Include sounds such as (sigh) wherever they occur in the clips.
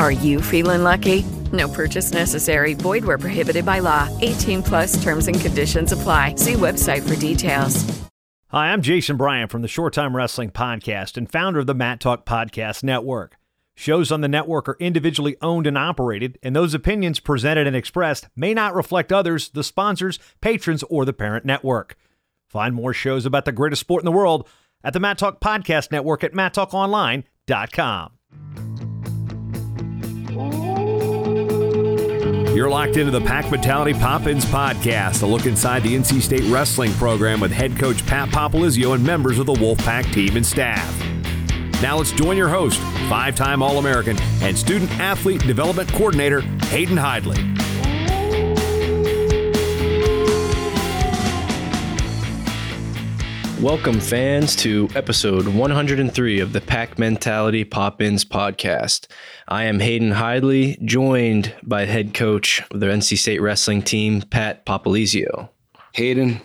Are you feeling lucky? No purchase necessary. Void where prohibited by law. 18 plus terms and conditions apply. See website for details. Hi, I'm Jason Bryant from the Short Time Wrestling Podcast and founder of the Mat Talk Podcast Network. Shows on the network are individually owned and operated, and those opinions presented and expressed may not reflect others, the sponsors, patrons, or the parent network. Find more shows about the greatest sport in the world at the Mat Talk Podcast Network at mattalkonline.com. You're locked into the Pack Mentality Pop-Ins podcast, a look inside the NC State wrestling program with head coach Pat Popolizio and members of the Wolfpack team and staff. Now let's join your host, five-time All-American and student athlete development coordinator Hayden Hidlay. Welcome, fans, to episode 103 of the Pack Mentality Pop Ins podcast. I am Hayden Hidlay, joined by head coach of the NC State wrestling team, Pat Popolizio. Hayden,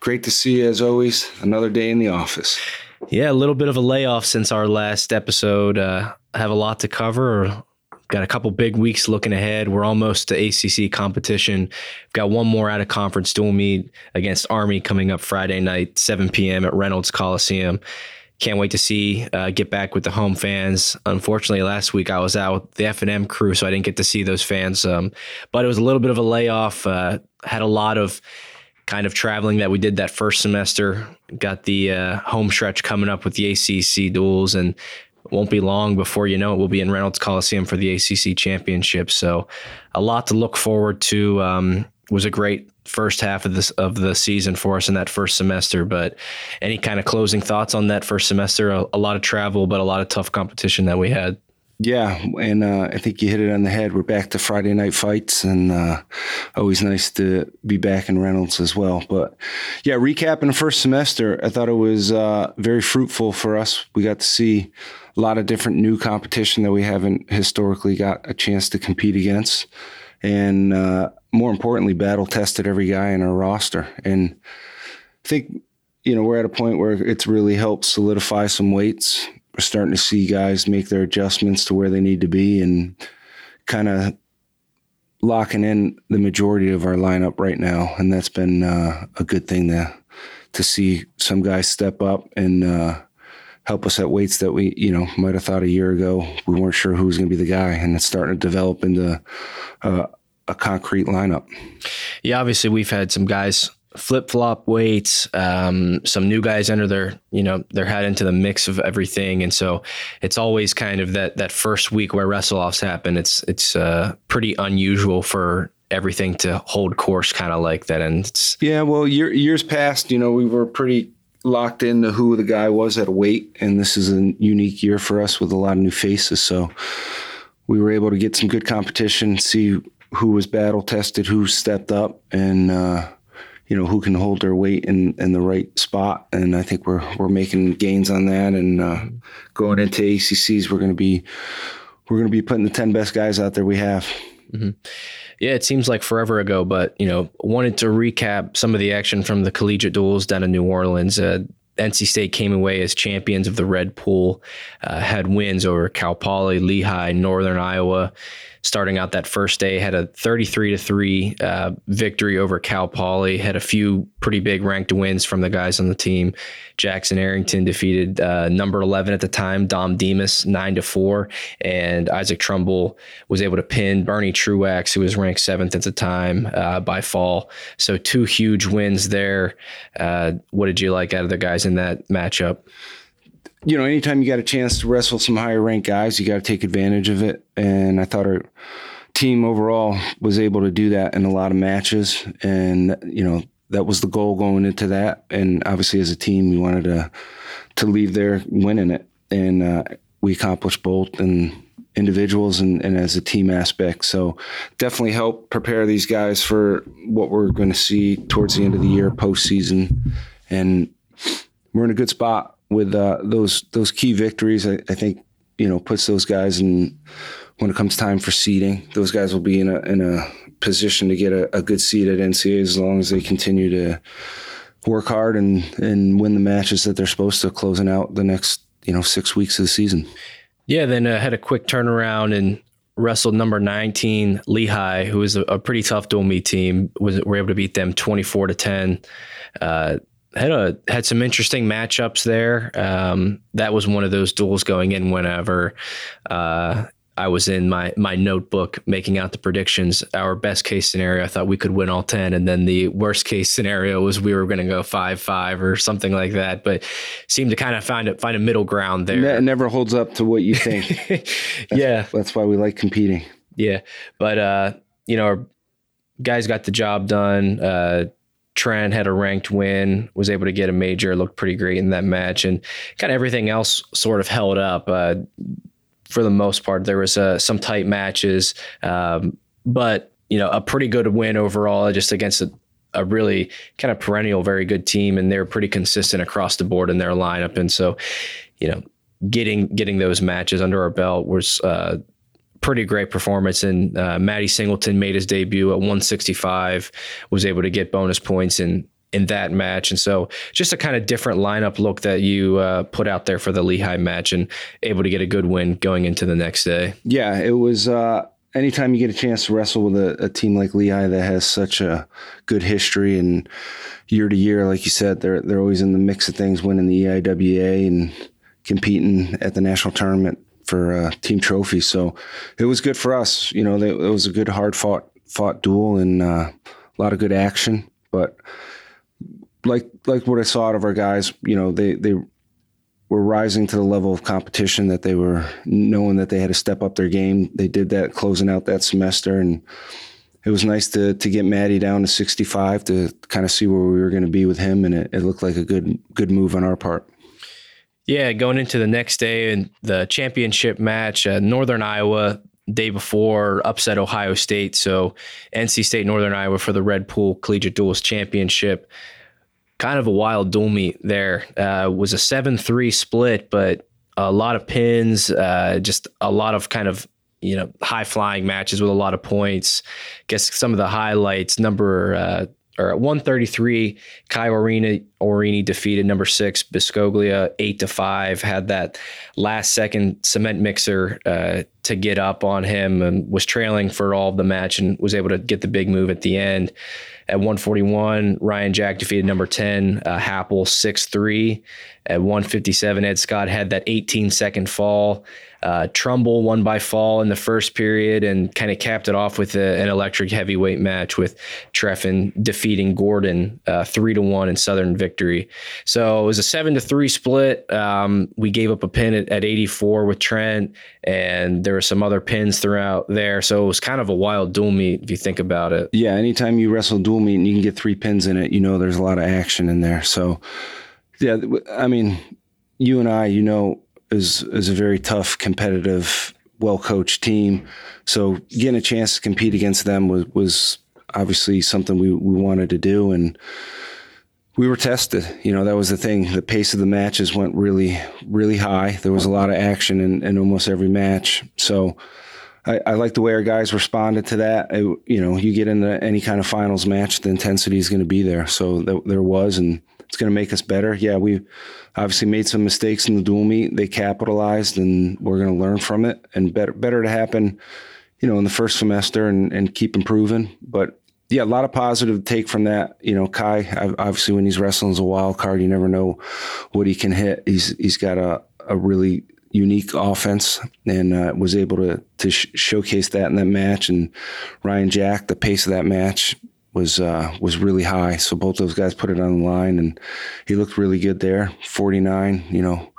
great to see you as always. Another day in the office. Yeah, a little bit of a layoff since our last episode. Uh, have a lot to cover. Got a couple big weeks looking ahead. We're almost to ACC competition. Got one more out of conference dual meet against Army coming up Friday night, 7 p.m. at Reynolds Coliseum. Can't wait to see uh, get back with the home fans. Unfortunately, last week I was out with the F and M crew, so I didn't get to see those fans. Um, but it was a little bit of a layoff. Uh, had a lot of kind of traveling that we did that first semester. Got the uh, home stretch coming up with the ACC duels, and won't be long before you know it. We'll be in Reynolds Coliseum for the ACC championship. So, a lot to look forward to. Um, was a great first half of this of the season for us in that first semester. But any kind of closing thoughts on that first semester? A, a lot of travel, but a lot of tough competition that we had. Yeah, and uh, I think you hit it on the head. We're back to Friday night fights, and uh, always nice to be back in Reynolds as well. But yeah, recapping the first semester, I thought it was uh, very fruitful for us. We got to see a lot of different new competition that we haven't historically got a chance to compete against, and uh, more importantly, battle tested every guy in our roster. And I think you know we're at a point where it's really helped solidify some weights we're starting to see guys make their adjustments to where they need to be and kind of locking in the majority of our lineup right now. And that's been uh, a good thing to to see some guys step up and uh, help us at weights that we, you know, might have thought a year ago we weren't sure who was going to be the guy, and it's starting to develop into uh, a concrete lineup. Yeah, obviously we've had some guys flip flop weights. Um, some new guys enter their, you know, their head into the mix of everything, and so it's always kind of that that first week where wrestle offs happen. It's it's uh, pretty unusual for everything to hold course, kind of like that. And yeah, well, year, years past, you know, we were pretty locked into who the guy was at weight, and this is a unique year for us with a lot of new faces. So we were able to get some good competition, see who was battle tested, who stepped up, and. Uh, you know who can hold their weight in, in the right spot, and I think we're we're making gains on that. And uh, going into ACCs, we're going to be we're going to be putting the ten best guys out there we have. Mm-hmm. Yeah, it seems like forever ago, but you know, wanted to recap some of the action from the collegiate duels down in New Orleans. Uh, NC State came away as champions of the Red Pool, uh, had wins over Cal Poly, Lehigh, Northern Iowa. Starting out that first day. Had a 33 to three uh, victory over Cal Poly. Had a few pretty big ranked wins from the guys on the team. Jackson Arrington defeated uh, number 11 at the time, Dom Demas, nine to four, and Isaac Trumbull was able to pin Bernie Truax, who was ranked seventh at the time, uh, by fall. So two huge wins there. Uh, what did you like out of the guys in that matchup? You know, anytime you got a chance to wrestle some higher ranked guys, you got to take advantage of it. And I thought our team overall was able to do that in a lot of matches. And, you know, that was the goal going into that. And obviously, as a team, we wanted to to leave there winning it. And uh, we accomplished both in individuals and, and as a team aspect. So definitely help prepare these guys for what we're going to see towards the end of the year, postseason. And we're in a good spot with uh, those those key victories, I, I, think you know puts those guys in when it comes time for seeding. Those guys will be in a in a position to get a, a good seed at NCAA as long as they continue to work hard and and win the matches that they're supposed to, closing out the next you know six weeks of the season. Yeah, then uh, had a quick turnaround and wrestled number 19 Lehigh, who was a, a pretty tough dual meet team. Was were able to beat them 24 to 10. Uh, had a had some interesting matchups there. Um, that was one of those duels going in whenever uh, I was in my my notebook making out the predictions. Our best case scenario, I thought we could win all ten, and then the worst case scenario was we were going to go five five or something like that. But seemed to kind of find a find a middle ground there. It never holds up to what you think. (laughs) that's, yeah, that's why we like competing. Yeah, but uh, you know, our guys got the job done. Uh, Trent had a ranked win, was able to get a major, looked pretty great in that match, and kind of everything else sort of held up. Uh, for the most part, there was uh, some tight matches, um, but you know, a pretty good win overall, just against a, a really kind of perennial, very good team, and they're pretty consistent across the board in their lineup. And so, you know, getting getting those matches under our belt was uh, pretty great performance. And uh, Matty Singleton made his debut at 165, was able to get bonus points in in that match. And so just a kind of different lineup look that you uh, put out there for the Lehigh match and able to get a good win going into the next day. Yeah, it was. Uh, anytime you get a chance to wrestle with a, a, team like Lehigh that has such a good history and year to year, like you said, they're they're always in the mix of things, winning the EIWA and competing at the national tournament for uh, team trophy. So it was good for us. You know, it was a good, hard fought fought duel and uh, a lot of good action. But like like what I saw out of our guys, you know, they they were rising to the level of competition that they were knowing that they had to step up their game. They did that closing out that semester and it was nice to to get Matty down to 65 to kind of see where we were going to be with him and it, it looked like a good good move on our part. Yeah, going into the next day and the championship match, uh, Northern Iowa day before upset Ohio State. So NC State Northern Iowa for the Red Pool Collegiate Duels Championship. Kind of a wild duel meet there. Uh, was a seven three split, but a lot of pins, uh, just a lot of kind of you know high flying matches with a lot of points. Guess some of the highlights. Number uh, or at 133, Kai Orine, defeated number six Biscoglia eight to five. Had that last second cement mixer uh, to get up on him and was trailing for all of the match and was able to get the big move at the end. At 141, Ryan Jack defeated number 10, uh, Happel 6 3. At 157, Ed Scott had that 18 second fall. Uh, Trumbull won by fall in the first period and kind of capped it off with a, an electric heavyweight match with Trephan defeating Gordon uh, three to one in sudden victory. So it was a seven to three split. Um, we gave up a pin at, at 84 with Trent, and there were some other pins throughout there. So it was kind of a wild dual meet if you think about it. Yeah, anytime you wrestle dual meet and you can get three pins in it, you know there's a lot of action in there. So yeah, I mean, you and I, you know is is a very tough, competitive, well coached team. So getting a chance to compete against them was was obviously something we, we wanted to do and we were tested. You know, that was the thing. The pace of the matches went really, really high. There was a lot of action in, in almost every match. So I, I like the way our guys responded to that. It, you know, you get into any kind of finals match, the intensity is going to be there. So th- there was, and it's going to make us better. Yeah, we obviously made some mistakes in the dual meet. They capitalized, and we're going to learn from it. And better better to happen you know, in the first semester and, and keep improving. But yeah, a lot of positive take from that. You know, Kai, obviously when he's wrestling as a wild card, you never know what he can hit. He's, he's got a, a really unique offense and uh, was able to, to sh- showcase that in that match. And Ryan Jack, the pace of that match was, uh, was really high. So both those guys put it on the line and he looked really good there. 49, you know,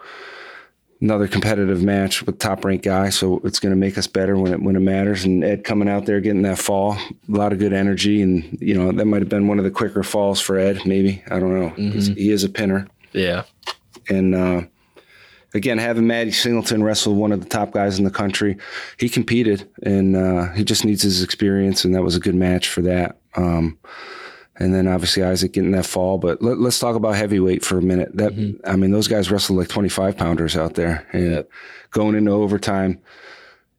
another competitive match with top ranked guy. So it's going to make us better when it when it matters. And Ed coming out there getting that fall, a lot of good energy, and you know that might have been one of the quicker falls for Ed. Maybe I don't know. Mm-hmm. He is a pinner. Yeah. And uh, again, having Matty Singleton wrestle one of the top guys in the country, he competed, and uh, he just needs his experience, and that was a good match for that. Um, and then obviously Isaac getting that fall. But let, us talk about heavyweight for a minute. That mm-hmm. I mean, those guys wrestled like 25 pounders out there, and yeah. going into overtime,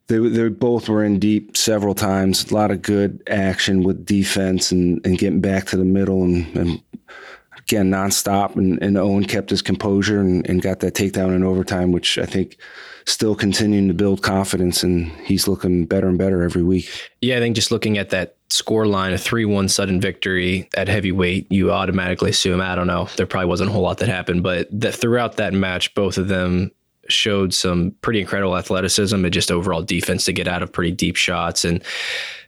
they they both were in deep several times. A lot of good action with defense and, and getting back to the middle and, and again nonstop. And, and Owen kept his composure and, and got that takedown in overtime, which I think still continuing to build confidence and he's looking better and better every week. Yeah, I think just looking at that score line, a 3 1 sudden victory at heavyweight, you automatically assume, I don't know, there probably wasn't a whole lot that happened, but that throughout that match, both of them showed some pretty incredible athleticism and just overall defense to get out of pretty deep shots. And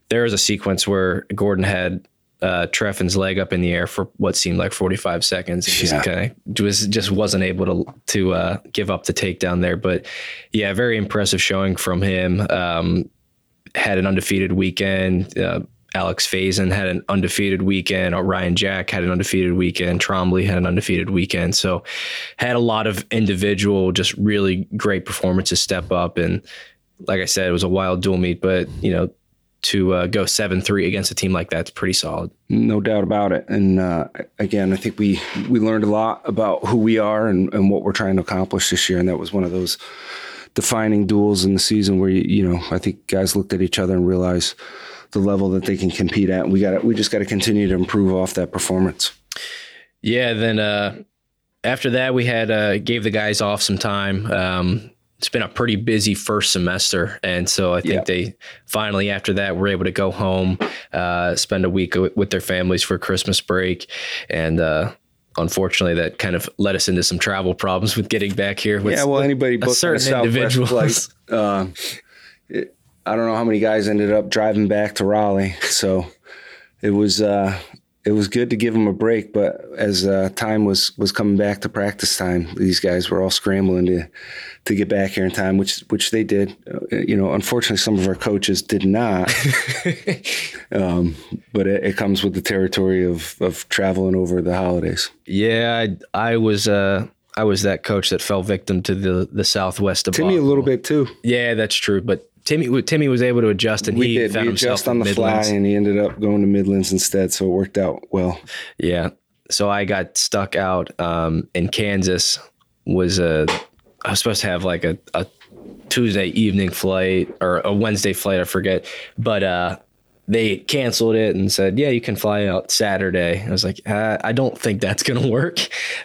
there was a sequence where Gordon had uh, Trephan's leg up in the air for what seemed like 45 seconds. He just yeah. kind of was just wasn't able to to uh, give up the takedown there. But yeah, very impressive showing from him. Um, had an undefeated weekend. Uh, Alex Faison had an undefeated weekend. Ryan Jack had an undefeated weekend. Trombley had an undefeated weekend. So had a lot of individual, just really great performances step up. And like I said, it was a wild dual meet, but you know, to uh, go seven three against a team like that's pretty solid. No doubt about it. And uh, again, I think we we learned a lot about who we are and, and what we're trying to accomplish this year. And that was one of those defining duels in the season where you, you know I think guys looked at each other and realized the level that they can compete at. We got we just got to continue to improve off that performance. Yeah. Then uh, after that, we had uh, gave the guys off some time. Um, it's been a pretty busy first semester, and so I think yeah. they finally after that were able to go home, uh, spend a week with their families for Christmas break, and uh, unfortunately that kind of led us into some travel problems with getting back here. With yeah, well, anybody booked certain individuals. Flight, (laughs) uh, I don't know how many guys ended up driving back to Raleigh, so it was uh, it was good to give them a break. But as uh, time was was coming back to practice time, these guys were all scrambling to to get back here in time, which which they did. Uh, you know, unfortunately, some of our coaches did not. (laughs) um, but it, it, comes with the territory of of traveling over the holidays. Yeah, I, I was. Uh, I was that coach that fell victim to the the Southwest To me, a little bit too. Yeah, that's true. But Timmy Timmy was able to adjust, and we he did. found we himself on the Midlands. fly, and he ended up going to Midlands instead. So it worked out well. Yeah. So I got stuck out um, in Kansas. Was a I was supposed to have like a, a Tuesday evening flight or a Wednesday flight, I forget, but uh, they canceled it and said, "Yeah, you can fly out Saturday." I was like, uh, "I don't think that's gonna work."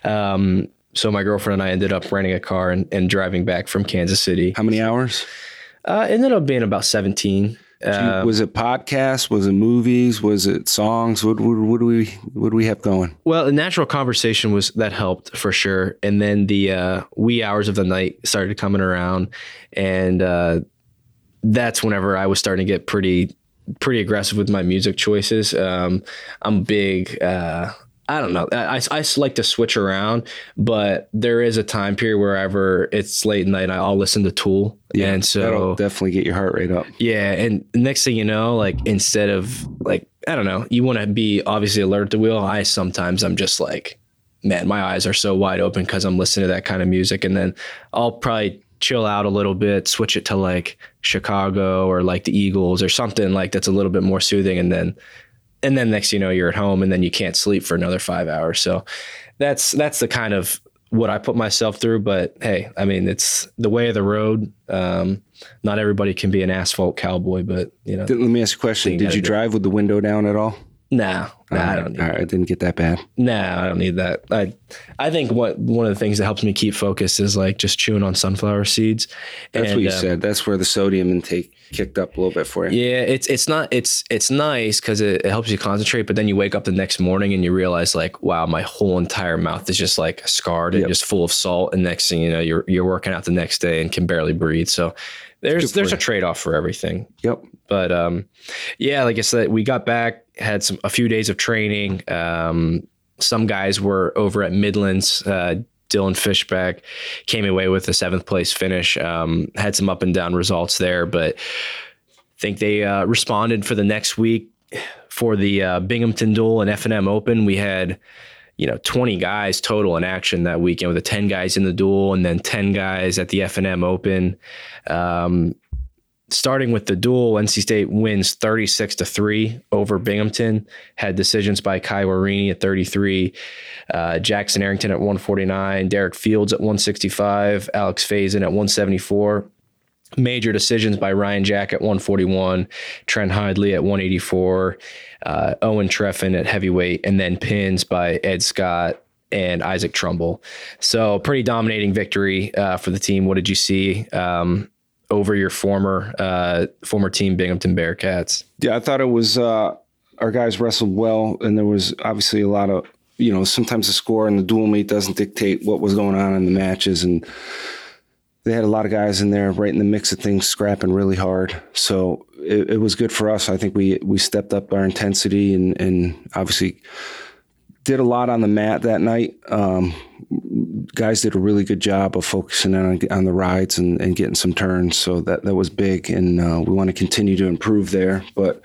Um, so my girlfriend and I ended up renting a car and, and driving back from Kansas City. How many hours? Uh, it ended up being about 17. Uh, was it podcasts? Was it movies? Was it songs? What, what, what, do we what do we have going? Well, the natural conversation was that helped for sure, and then the uh, wee hours of the night started coming around, and uh, that's whenever I was starting to get pretty pretty aggressive with my music choices. Um, I'm big. Uh, I don't know. I, I, like to switch around, but there is a time period wherever it's late at night, I'll listen to Tool. Yeah, and so that'll definitely get your heart rate up. Yeah, and next thing you know, like instead of like I don't know, you want to be obviously alert to wheel. I sometimes I'm just like, man, my eyes are so wide open because I'm listening to that kind of music, and then I'll probably chill out a little bit, switch it to like Chicago or like the Eagles or something like that's a little bit more soothing, and then and then next you know you're at home and then you can't sleep for another five hours. So that's that's the kind of what i put myself through but hey i mean it's the way of the road. Um, not everybody can be an asphalt cowboy but you know. Let me ask a question. Did you drive with the window down at all no, nah, I don't. Need all right, I didn't get that bad. No, I don't need that. I, I think what one of the things that helps me keep focused is like just chewing on sunflower seeds. That's and, what you uh, said. That's where the sodium intake kicked up a little bit for you. Yeah, it's it's not it's it's nice because it, it helps you concentrate, but then you wake up the next morning and you realize like, wow, my whole entire mouth is just like scarred and Yep. just full of salt. And next thing you know, you're you're working out the next day and can barely breathe. So there's there's a trade off for everything. Yep. But um, yeah, like I said, we got back, had some a few days of training. Um, some guys were over at Midlands. Uh, Dylan Fishback came away with a seventh place finish. Um, had some up and down results there, but I think they uh, responded for the next week for the uh, Binghamton Duel and F&M Open. We had you know 20 guys total in action that weekend with the 10 guys in the duel and then 10 guys at the F&M Open. Um, starting with the duel, NC State wins 36 to 3 over Binghamton. Had decisions by Kai Orine at 33, uh, Jackson Arrington at 149, Derek Fields at 165, Alex Faison at 174. Major decisions by Ryan Jack at 141, Trent Hidlay at 184, uh, Owen Trephan at heavyweight, and then pins by Ed Scott and Isaac Trumbull. So pretty dominating victory uh, for the team. What did you see um, over your former uh, former team, Binghamton Bearcats? Yeah, I thought it was uh, our guys wrestled well, and there was obviously a lot of you know sometimes the score and the dual meet doesn't dictate what was going on in the matches, and they had a lot of guys in there right in the mix of things, scrapping really hard. So it, it was good for us. I think we we stepped up our intensity and and obviously did a lot on the mat that night. Um, guys did a really good job of focusing on on the rides and, and getting some turns. So that that was big, and uh, we want to continue to improve there. But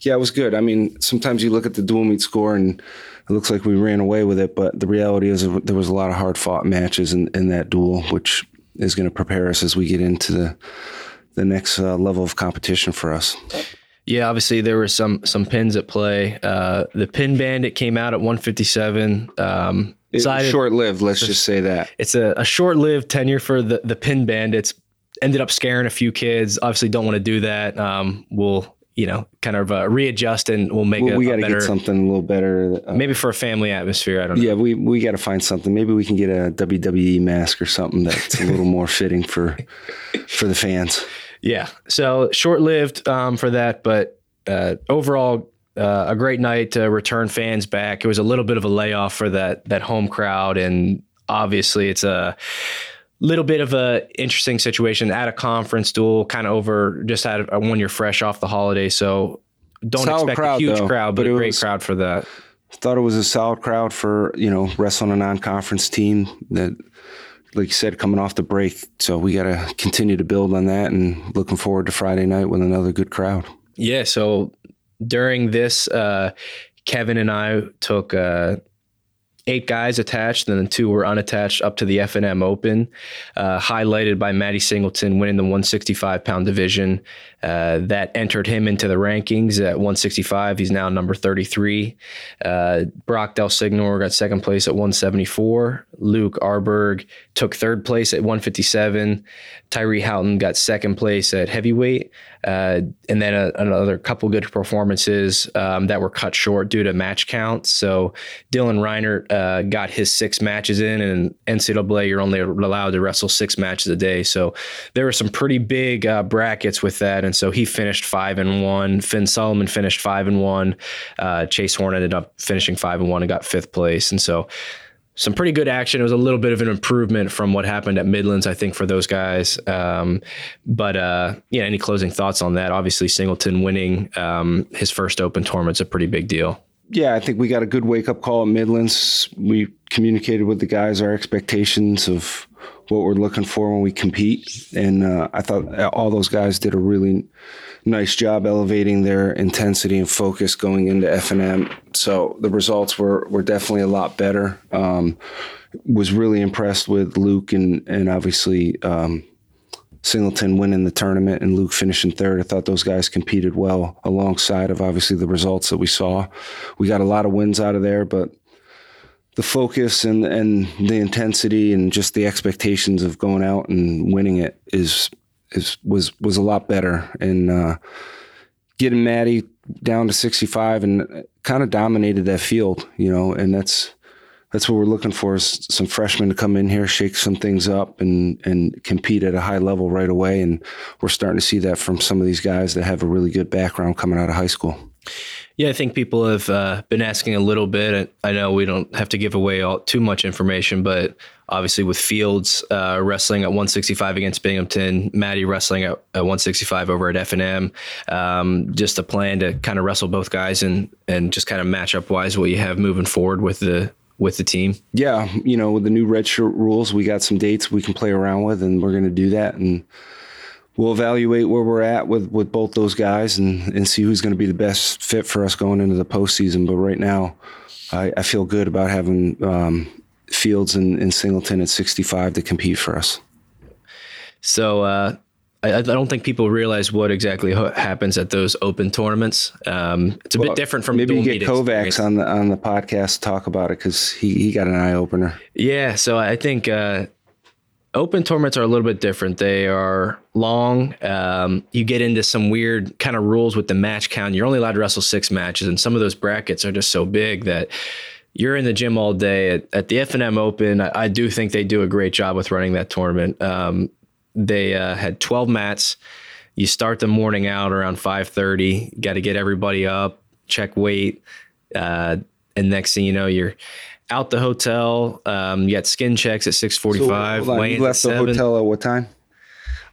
yeah, it was good. I mean, sometimes you look at the dual meet score and it looks like we ran away with it, but the reality is there was a lot of hard fought matches in, in that duel, which is going to prepare us as we get into the the next uh, level of competition for us. Yeah, obviously there were some some pins at play. Uh, the pin bandit came out at 157. Um, decided- Short lived, let's just say that. it's a, a short-lived tenure for the the pin bandits. Ended up scaring a few kids. Obviously, don't want to do that. Um, we'll you know kind of uh, readjust and we'll make We, a, we got to get something a little better. Uh, maybe for a family atmosphere. I don't know. yeah, we we got to find something. Maybe we can get a WWE mask or something that's a little more (laughs) fitting for for the fans. Yeah. So short lived um, for that, but uh, overall, uh, a great night to return fans back. It was a little bit of a layoff for that that home crowd, and obviously, it's a little bit of a interesting situation at a conference duel, kind of over just had a, when you're fresh off the holiday. So don't Solid expect crowd, a huge though, crowd, but, but a great was- crowd for that. Thought it was a solid crowd for you know wrestling a non-conference team that, like you said, coming off the break. So we got to continue to build on that, and looking forward to Friday night with another good crowd. Yeah. So during this, uh, Kevin and I took uh, eight guys attached, and then two were unattached up to the F and M Open, uh, highlighted by Matty Singleton winning the 165 pound division. Uh, that entered him into the rankings at 165. He's now number 33. Uh, Brock Delsignore got second place at 174. Luke Arberg took third place at 157. Tyree Houghton got second place at heavyweight. Uh, and then a, another couple good performances um, that were cut short due to match count. So Dylan Reinert uh, got his six matches in, and NCAA you're only allowed to wrestle six matches a day. So there were some pretty big uh, brackets with that, and so he finished five and one. Finn Solomon finished five and one. Uh, Chase Horn ended up finishing five and one and got fifth place, and so some pretty good action. It was a little bit of an improvement from what happened at Midlands, I think, for those guys. Um, but uh, yeah, any closing thoughts on that? Obviously, Singleton winning um, his first Open tournament's a pretty big deal. Yeah, I think we got a good wake up call at Midlands. We communicated with the guys our expectations of what we're looking for when we compete, and uh, I thought all those guys did a really nice job elevating their intensity and focus going into F&M. So the results were were definitely a lot better. Um, was really impressed with Luke and and obviously. Um, Singleton winning the tournament and Luke finishing third. I thought those guys competed well alongside of obviously the results that we saw. We got a lot of wins out of there, but the focus and and the intensity and just the expectations of going out and winning it is is was was a lot better. And uh, getting Matty down to 65 and kind of dominated that field, you know, and that's that's what we're looking for is some freshmen to come in here, shake some things up, and and compete at a high level right away. And we're starting to see that from some of these guys that have a really good background coming out of high school. Yeah, I think people have uh, been asking a little bit. I know we don't have to give away all, too much information, but obviously with Fields uh, wrestling at 165 against Binghamton, Matty wrestling at, at 165 over at F and M, um, just a plan to kind of wrestle both guys and and just kind of match up wise what you have moving forward with the with the team. Yeah, you know, with the new redshirt rules, we got some dates we can play around with, and we're going to do that and we'll evaluate where we're at with, with both those guys and, and see who's going to be the best fit for us going into the postseason. But right now, I, I feel good about having um, Fields and, and, Singleton at 65 to compete for us. So uh, I, I, don't think people realize what exactly happens at those open tournaments. Um, it's a well, bit different from maybe you get Kovacs experience. on the on the podcast to talk about it because he, he got an eye opener. Yeah, so I think. Uh, open tournaments are a little bit different. They are long. Um, you get into some weird kind of rules with the match count. You're only allowed to wrestle six matches, and some of those brackets are just so big that you're in the gym all day. At, at the F&M Open, I, I, do think they do a great job with running that tournament. Um, they uh, had 12 mats. You start the morning out around 5:30. Got to get everybody up, check weight, uh, and next thing you know, you're out the hotel. Um, you got skin checks at six forty five. So, you left the hotel at what time?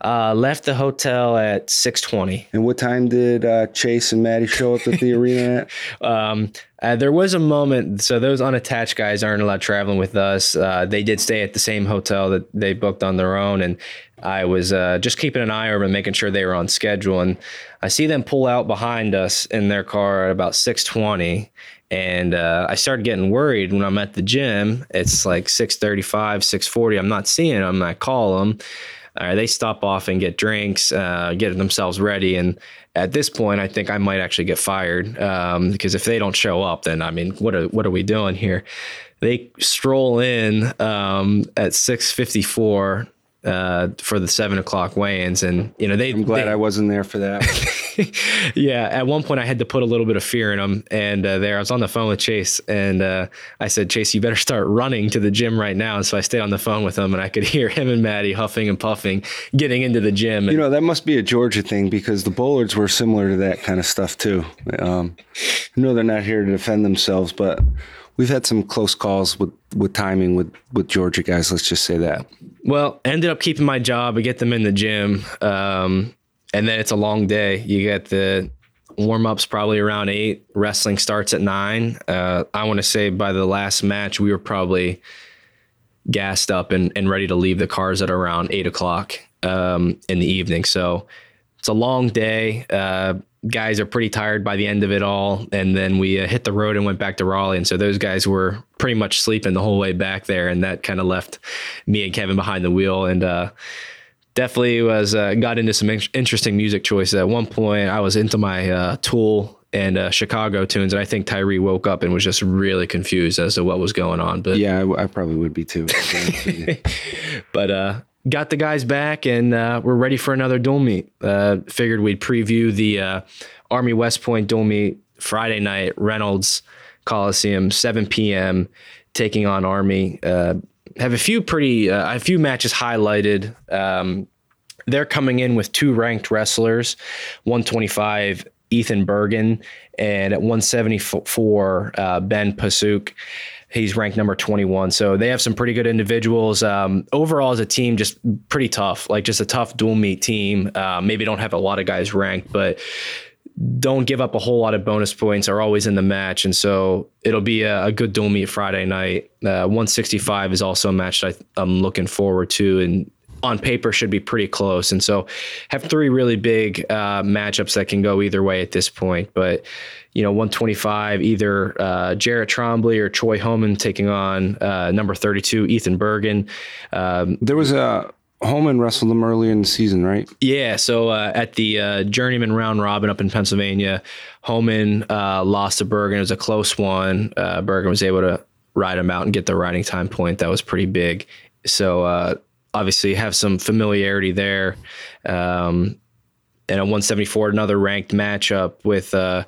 Uh, left the hotel at six twenty. And what time did uh, Chase and Matty show up at the (laughs) arena at? Um, uh, there was a moment. So those unattached guys aren't allowed traveling with us. Uh, they did stay at the same hotel that they booked on their own, and I was uh, just keeping an eye over and making sure they were on schedule. And I see them pull out behind us in their car at about six twenty, and uh, I started getting worried when I'm at the gym. It's like 6:35, 6:40. I'm not seeing them. I call them. Uh, they stop off and get drinks, uh, get themselves ready. And at this point, I think I might actually get fired um, because if they don't show up, then I mean, what are what are we doing here? They stroll in um, at 6:54 uh, for the seven o'clock weigh-ins, and you know they. I'm glad they, I wasn't there for that. (laughs) yeah, at one point I had to put a little bit of fear in them, and uh, there I was on the phone with Chase, and uh, I said, Chase, you better start running to the gym right now. And so I stayed on the phone with him, and I could (laughs) hear him and Matty huffing and puffing, getting into the gym. And, you know that must be a Georgia thing because the Bullards were similar to that kind of stuff too. Um, I know they're not here to defend themselves, but we've had some close calls with with timing with with Georgia guys. Let's just say that. Well, ended up keeping my job. I get them in the gym, um, and then it's a long day. You get the warm ups probably around eight. Wrestling starts at nine. Uh, I want to say by the last match we were probably gassed up and, and ready to leave the cars at around eight o'clock um, in the evening. So it's a long day. Uh, guys are pretty tired by the end of it all. And then we uh, hit the road and went back to Raleigh. And so those guys were pretty much sleeping the whole way back there. And that kind of left me and Kevin behind the wheel. And, uh, definitely was, uh, got into some in- interesting music choices. At one point, I was into my, uh, Tool and uh, Chicago tunes. And I think Tyree woke up and was just really confused as to what was going on. But yeah, I, I probably would be too. (laughs) but, uh, got the guys back and uh, we're ready for another dual meet. Uh, figured we'd preview the uh, Army West Point dual meet Friday night, Reynolds Coliseum, 7 p.m., taking on Army. Uh, have a few pretty, uh, a few matches highlighted. Um, they're coming in with two ranked wrestlers, 125 Ethan Berginc and at 174 uh, Ben Pasiuk. He's ranked number 21. So they have some pretty good individuals. Um, overall, as a team, just pretty tough, like just a tough dual meet team. Uh, maybe don't have a lot of guys ranked, but don't give up a whole lot of bonus points are always in the match. And so it'll be a, a good dual meet Friday night. Uh, 165 is also a match I, I'm looking forward to. And on paper should be pretty close. And so have three really big uh, matchups that can go either way at this point. But you know, 125, either uh, Jarrett Trombley or Troy Homan taking on uh, number 32, Ethan Berginc. Um, there was a Homan wrestled them earlier in the season, right? Yeah. So uh, at the uh, journeyman round robin up in Pennsylvania, Homan uh, lost to Berginc. It was a close one. Uh, Berginc was able to ride him out and get the riding time point. That was pretty big. So uh, obviously have some familiarity there. Um, and a 174, another ranked matchup with uh,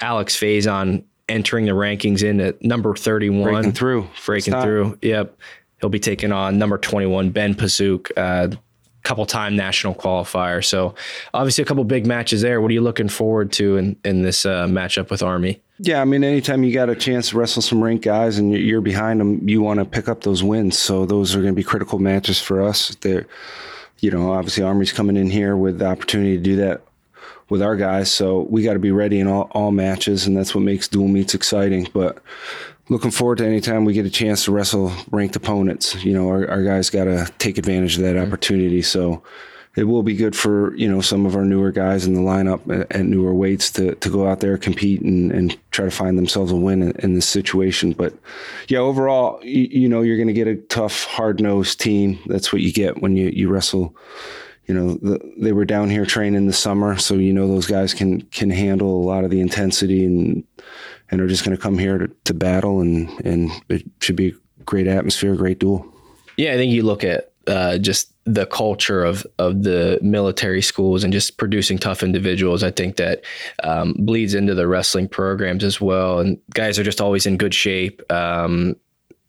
Alex Faison entering the rankings in at number 31. Breaking through. Breaking through. Yep. He'll be taking on number 21, Ben Pasiuk, uh, couple time national qualifier. So obviously a couple big matches there. What are you looking forward to in, in this uh, matchup with Army? Yeah, I mean, anytime you got a chance to wrestle some rank guys and you're behind them, you want to pick up those wins. So those are going to be critical matches for us. They're, you know, obviously Army's coming in here with the opportunity to do that with our guys. So we got to be ready in all, all matches, and that's what makes dual meets exciting. But looking forward to any time we get a chance to wrestle ranked opponents. You know, our, our guys got to take advantage of that mm-hmm. opportunity. So it will be good for you know some of our newer guys in the lineup at, at newer weights to, to go out there compete and, and try to find themselves a win in, in this situation. But yeah, overall, you, you know, you're going to get a tough, hard nosed team. That's what you get when you you wrestle. You know, the, they were down here training the summer, so you know those guys can can handle a lot of the intensity and and are just going to come here to, to battle, and and it should be a great atmosphere, great duel. Yeah, I think you look at uh, just the culture of of the military schools and just producing tough individuals. I think that um, bleeds into the wrestling programs as well. And guys are just always in good shape. Um,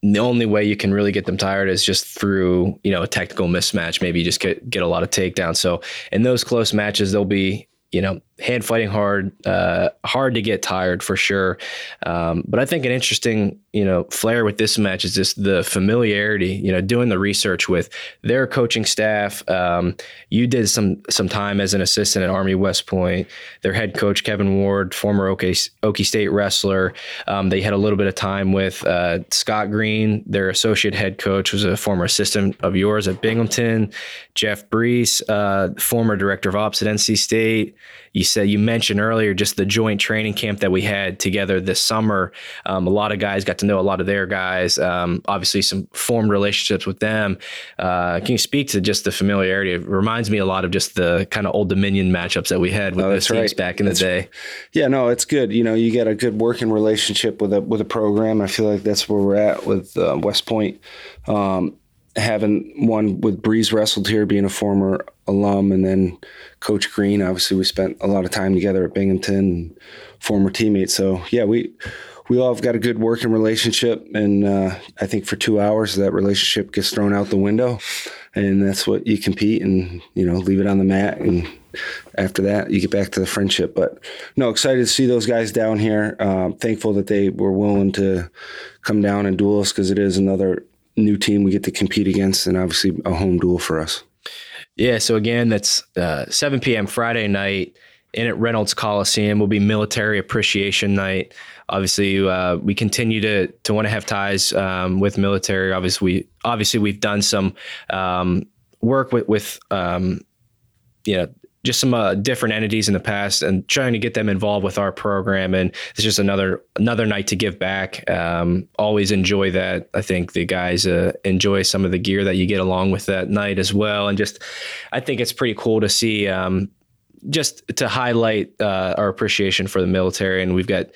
the only way you can really get them tired is just through you know a technical mismatch. Maybe you just get get a lot of takedowns. So in those close matches, they'll be you know, hand fighting hard, uh, hard to get tired for sure. Um, but I think an interesting, you know, flair with this match is just the familiarity. You know, doing the research with their coaching staff. Um, you did some some time as an assistant at Army West Point. Their head coach Kevin Ward, former Okie, Okie State wrestler. Um, they had a little bit of time with uh, Scott Green, their associate head coach, was a former assistant of yours at Binghamton. Jeff Brees, uh, former director of ops at NC State you said you mentioned earlier just the joint training camp that we had together this summer. Um, a lot of guys got to know a lot of their guys. Um, obviously, some formed relationships with them. Uh, can you speak to just the familiarity? It reminds me a lot of just the kind of old Dominion matchups that we had with oh, those teams right. back in that's, the day. Yeah, no, it's good. You know, you get a good working relationship with a with a program. I feel like that's where we're at with uh, West Point. Um, having one with Breeze wrestled here, being a former alum, and then Coach Green. Obviously, we spent a lot of time together at Binghamton, former teammates. So yeah, we we all have got a good working relationship, and uh, I think for two hours that relationship gets thrown out the window, and that's what you compete and you know leave it on the mat and. After that, you get back to the friendship. But no, excited to see those guys down here. Uh, thankful that they were willing to come down and duel us because it is another new team we get to compete against, and obviously a home duel for us. Yeah. So again, that's uh, 7 p.m. Friday night in at Reynolds Coliseum. Will be Military Appreciation Night. Obviously, uh, we continue to to want to have ties um, with military. Obviously, we obviously we've done some um, work with with um, you know just some uh, different entities in the past and trying to get them involved with our program. And it's just another another night to give back. Um, always enjoy that. I think the guys uh, enjoy some of the gear that you get along with that night as well. And just, I think it's pretty cool to see. Um, just to highlight uh, our appreciation for the military, and we've got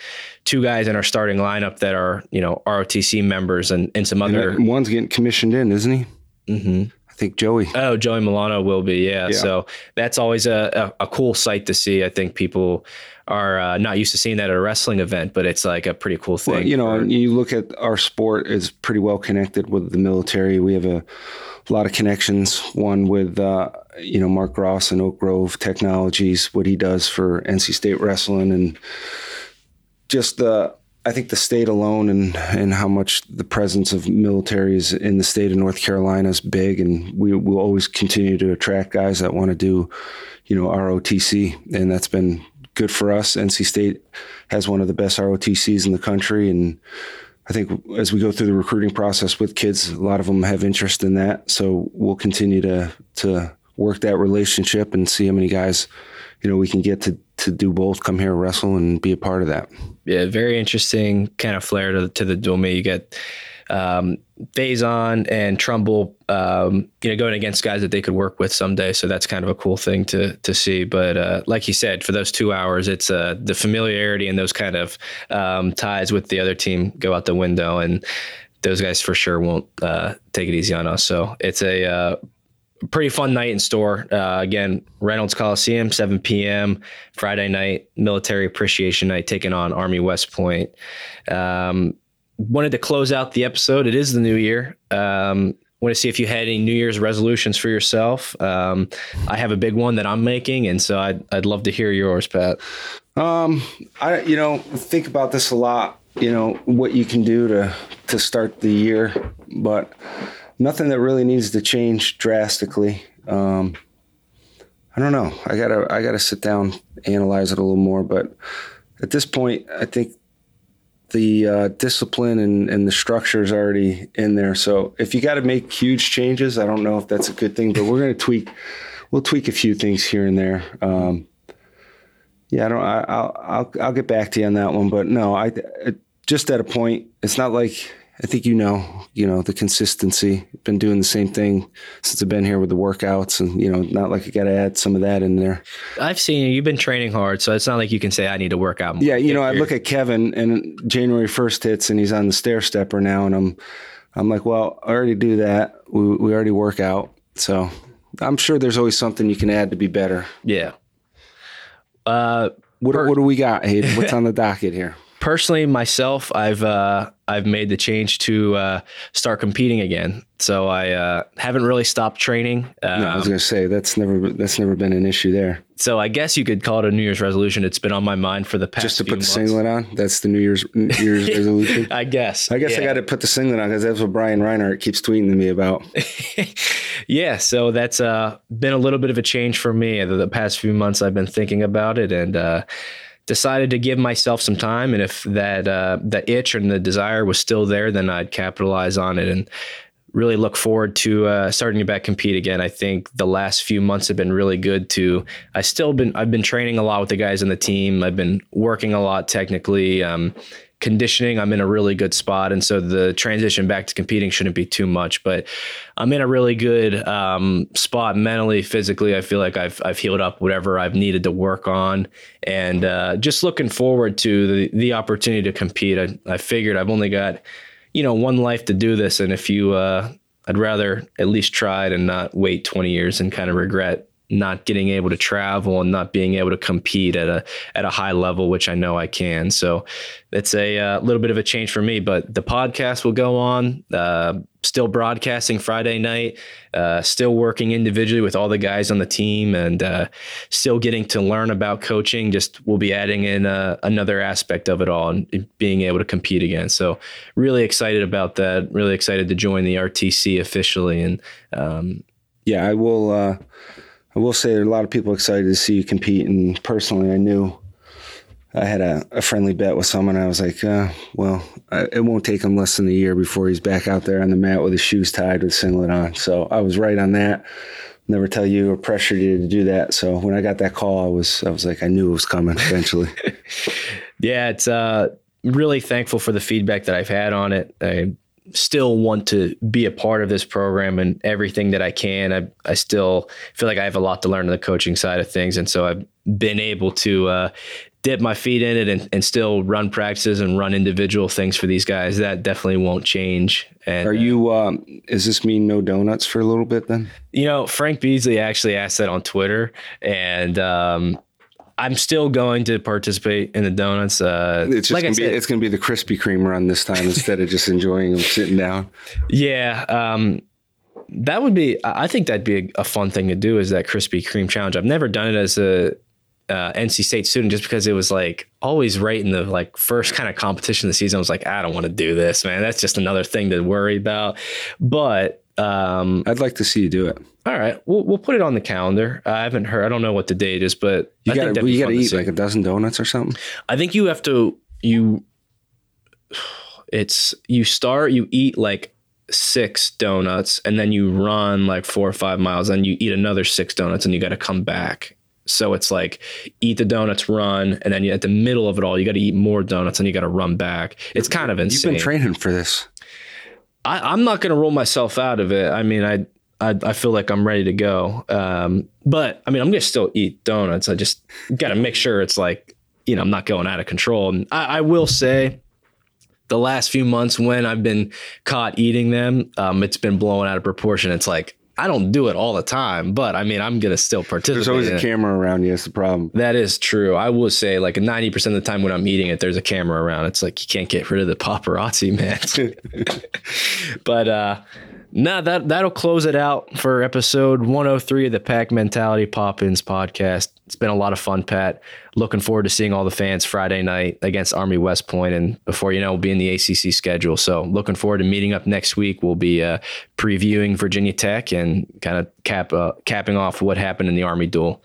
two guys in our starting lineup that are, you know, ROTC members, and, and some other. And one's getting commissioned in, isn't he? Mm-hmm think Joey. Oh, Joey Milano will be. Yeah. yeah. So that's always a, a, a, cool sight to see. I think people are uh, not used to seeing that at a wrestling event, but it's like a pretty cool thing. Well, you know, for, you look at our sport is pretty well connected with the military. We have a, lot of connections. One with uh, you know Mark Ross and Oak Grove Technologies, what he does for NC State wrestling, and just the I think the state alone and and how much the presence of militaries in the state of North Carolina is big, and we will always continue to attract guys that want to do, you know, ROTC, and that's been good for us. NC State has one of the best ROTCs in the country, and I think as we go through the recruiting process with kids, a lot of them have interest in that. So we'll continue to to work that relationship and see how many guys, you know, we can get to to do both, come here, wrestle, and be a part of that. Yeah, very interesting kind of flair to, to the dual meet. You get um, Faison and Trumbull, um, you know, going against guys that they could work with someday. So that's kind of a cool thing to to see. But uh, like you said, for those two hours, it's uh, the familiarity and those kind of um, ties with the other team go out the window, and those guys for sure won't uh, take it easy on us. So it's a uh, pretty fun night in store. Uh, again, Reynolds Coliseum, 7 p.m. Friday night, military appreciation night, taking on Army West Point. Um, wanted to close out the episode. It is the new year. Um, want to see if you had any New Year's resolutions for yourself. Um, I have a big one that I'm making, and so I'd I'd love to hear yours, Pat. Um, I you know think about this a lot. You know what you can do to to start the year, but nothing that really needs to change drastically. Um, I don't know. I gotta I gotta sit down, analyze it a little more. But at this point, I think the uh, discipline and, and the structure is already in there. So if you got to make huge changes, I don't know if that's a good thing. But we're gonna tweak. We'll tweak a few things here and there. Um, yeah, I don't. I, I'll I'll I'll get back to you on that one. But no, I just at a point. It's not like I think you know, you know, the consistency. Been doing the same thing since I've been here with the workouts, and you know, not like I got to add some of that in there. I've seen you. You've been training hard, so it's not like you can say I need to work out more. Yeah, you know, I look at Kevin, and January first hits, and he's on the stair stepper now, and I'm, I'm like, well, I already do that. We we already work out, so I'm sure there's always something you can add to be better. Yeah. Uh, what what do we got, Hayden? What's on the docket here? (laughs) personally myself i've uh, i've made the change to uh, start competing again. So i uh, haven't really stopped training um, no, i was um, going to say that's never that's never been an issue there. So i guess you could call it a new year's resolution. It's been on my mind for the past just to put months. the singlet on? That's the new year's new (laughs) year's resolution? I guess i guess yeah. i got to put the singlet on because that's what brian reinhart keeps tweeting to me about. (laughs) Yeah so that's uh, been a little bit of a change for me the, the past few months i've been thinking about it and uh, decided to give myself some time, and if that uh, itch and the desire was still there, then I'd capitalize on it and really look forward to uh, starting to back compete again. I think the last few months have been really good. To I still been I've been training a lot with the guys in the team. I've been working a lot technically. Um, conditioning, I'm in a really good spot. And so the transition back to competing shouldn't be too much, but I'm in a really good um, spot mentally, physically. I feel like I've, I've healed up whatever I've needed to work on and uh, just looking forward to the, the opportunity to compete. I, I figured I've only got, you know, one life to do this. And if you, uh, I'd rather at least try it and not wait 20 years and kind of regret not getting able to travel and not being able to compete at a at a high level, which I know I can. So it's a uh, little bit of a change for me. But the podcast will go on. Uh, still broadcasting Friday night. Uh, still working individually with all the guys on the team, and uh, still getting to learn about coaching. Just we'll be adding in uh, another aspect of it all and being able to compete again. So really excited about that. Really excited to join the RTC officially. And um, yeah, I will I will say there are a lot of people excited to see you compete. And personally, I knew I had a, a friendly bet with someone. I was like, uh, well, I, it won't take him less than a year before he's back out there on the mat with his shoes tied with singlet on. So I was right on that. Never tell you or pressure you to do that. So when I got that call, I was I was like, I knew it was coming eventually. (laughs) yeah, it's uh, really thankful for the feedback that I've had on it. I, still want to be a part of this program and everything that I can. I, I still feel like I have a lot to learn on the coaching side of things. And so I've been able to uh, dip my feet in it and, and still run practices and run individual things for these guys. That definitely won't change. And are you, um, does this mean no donuts for a little bit then? You know, Frank Beasley actually asked that on Twitter and, um, I'm still going to participate in the donuts. Uh, it's like gonna said, be, it's going to be the Krispy Kreme run this time instead of just enjoying them sitting down. Yeah, um, that would be. I think that'd be a, a, fun thing to do. Is that Krispy Kreme challenge? I've never done it as a uh, NC State student just because it was like always right in the like first kind of competition of the season. I was like, I don't want to do this, man. That's just another thing to worry about. But um, I'd like to see you do it. All right, we'll we'll put it on the calendar. Uh, I haven't heard. I don't know what the date is, but you got to eat like a dozen donuts or something. I think you have to you. It's you start you eat like six donuts and then you run like four or five miles and you eat another six donuts and you got to come back. So it's like eat the donuts, run, and then you, at the middle of it all, you got to eat more donuts and you got to run back. It's kind of insane. You've been training for this. I, am not going to roll myself out of it. I mean, I, I, I feel like I'm ready to go. Um, but I mean, I'm going to still eat donuts. I just got to make sure it's like, you know, I'm not going out of control. And I, I, will say, the last few months when I've been caught eating them, um, it's been blowing out of proportion. It's like I don't do it all the time, but I mean, I'm gonna still participate. There's always a camera around you. That's the problem. That is true. I will say, like, 90% of the time when I'm eating it, there's a camera around. It's like you can't get rid of the paparazzi, man. (laughs) (laughs) but uh no, that that'll close it out for episode 103 of the Pack Mentality Pop-Ins podcast. It's been a lot of fun, Pat. Looking forward to seeing all the fans Friday night against Army West Point, and before you know, we'll be in the ACC schedule. So, looking forward to meeting up next week. We'll be uh, previewing Virginia Tech and kind of cap uh, capping off what happened in the Army duel.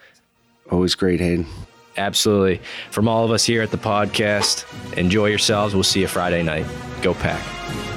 Always great, Hayden. Absolutely. From all of us here at the podcast, enjoy yourselves. We'll see you Friday night. Go Pack.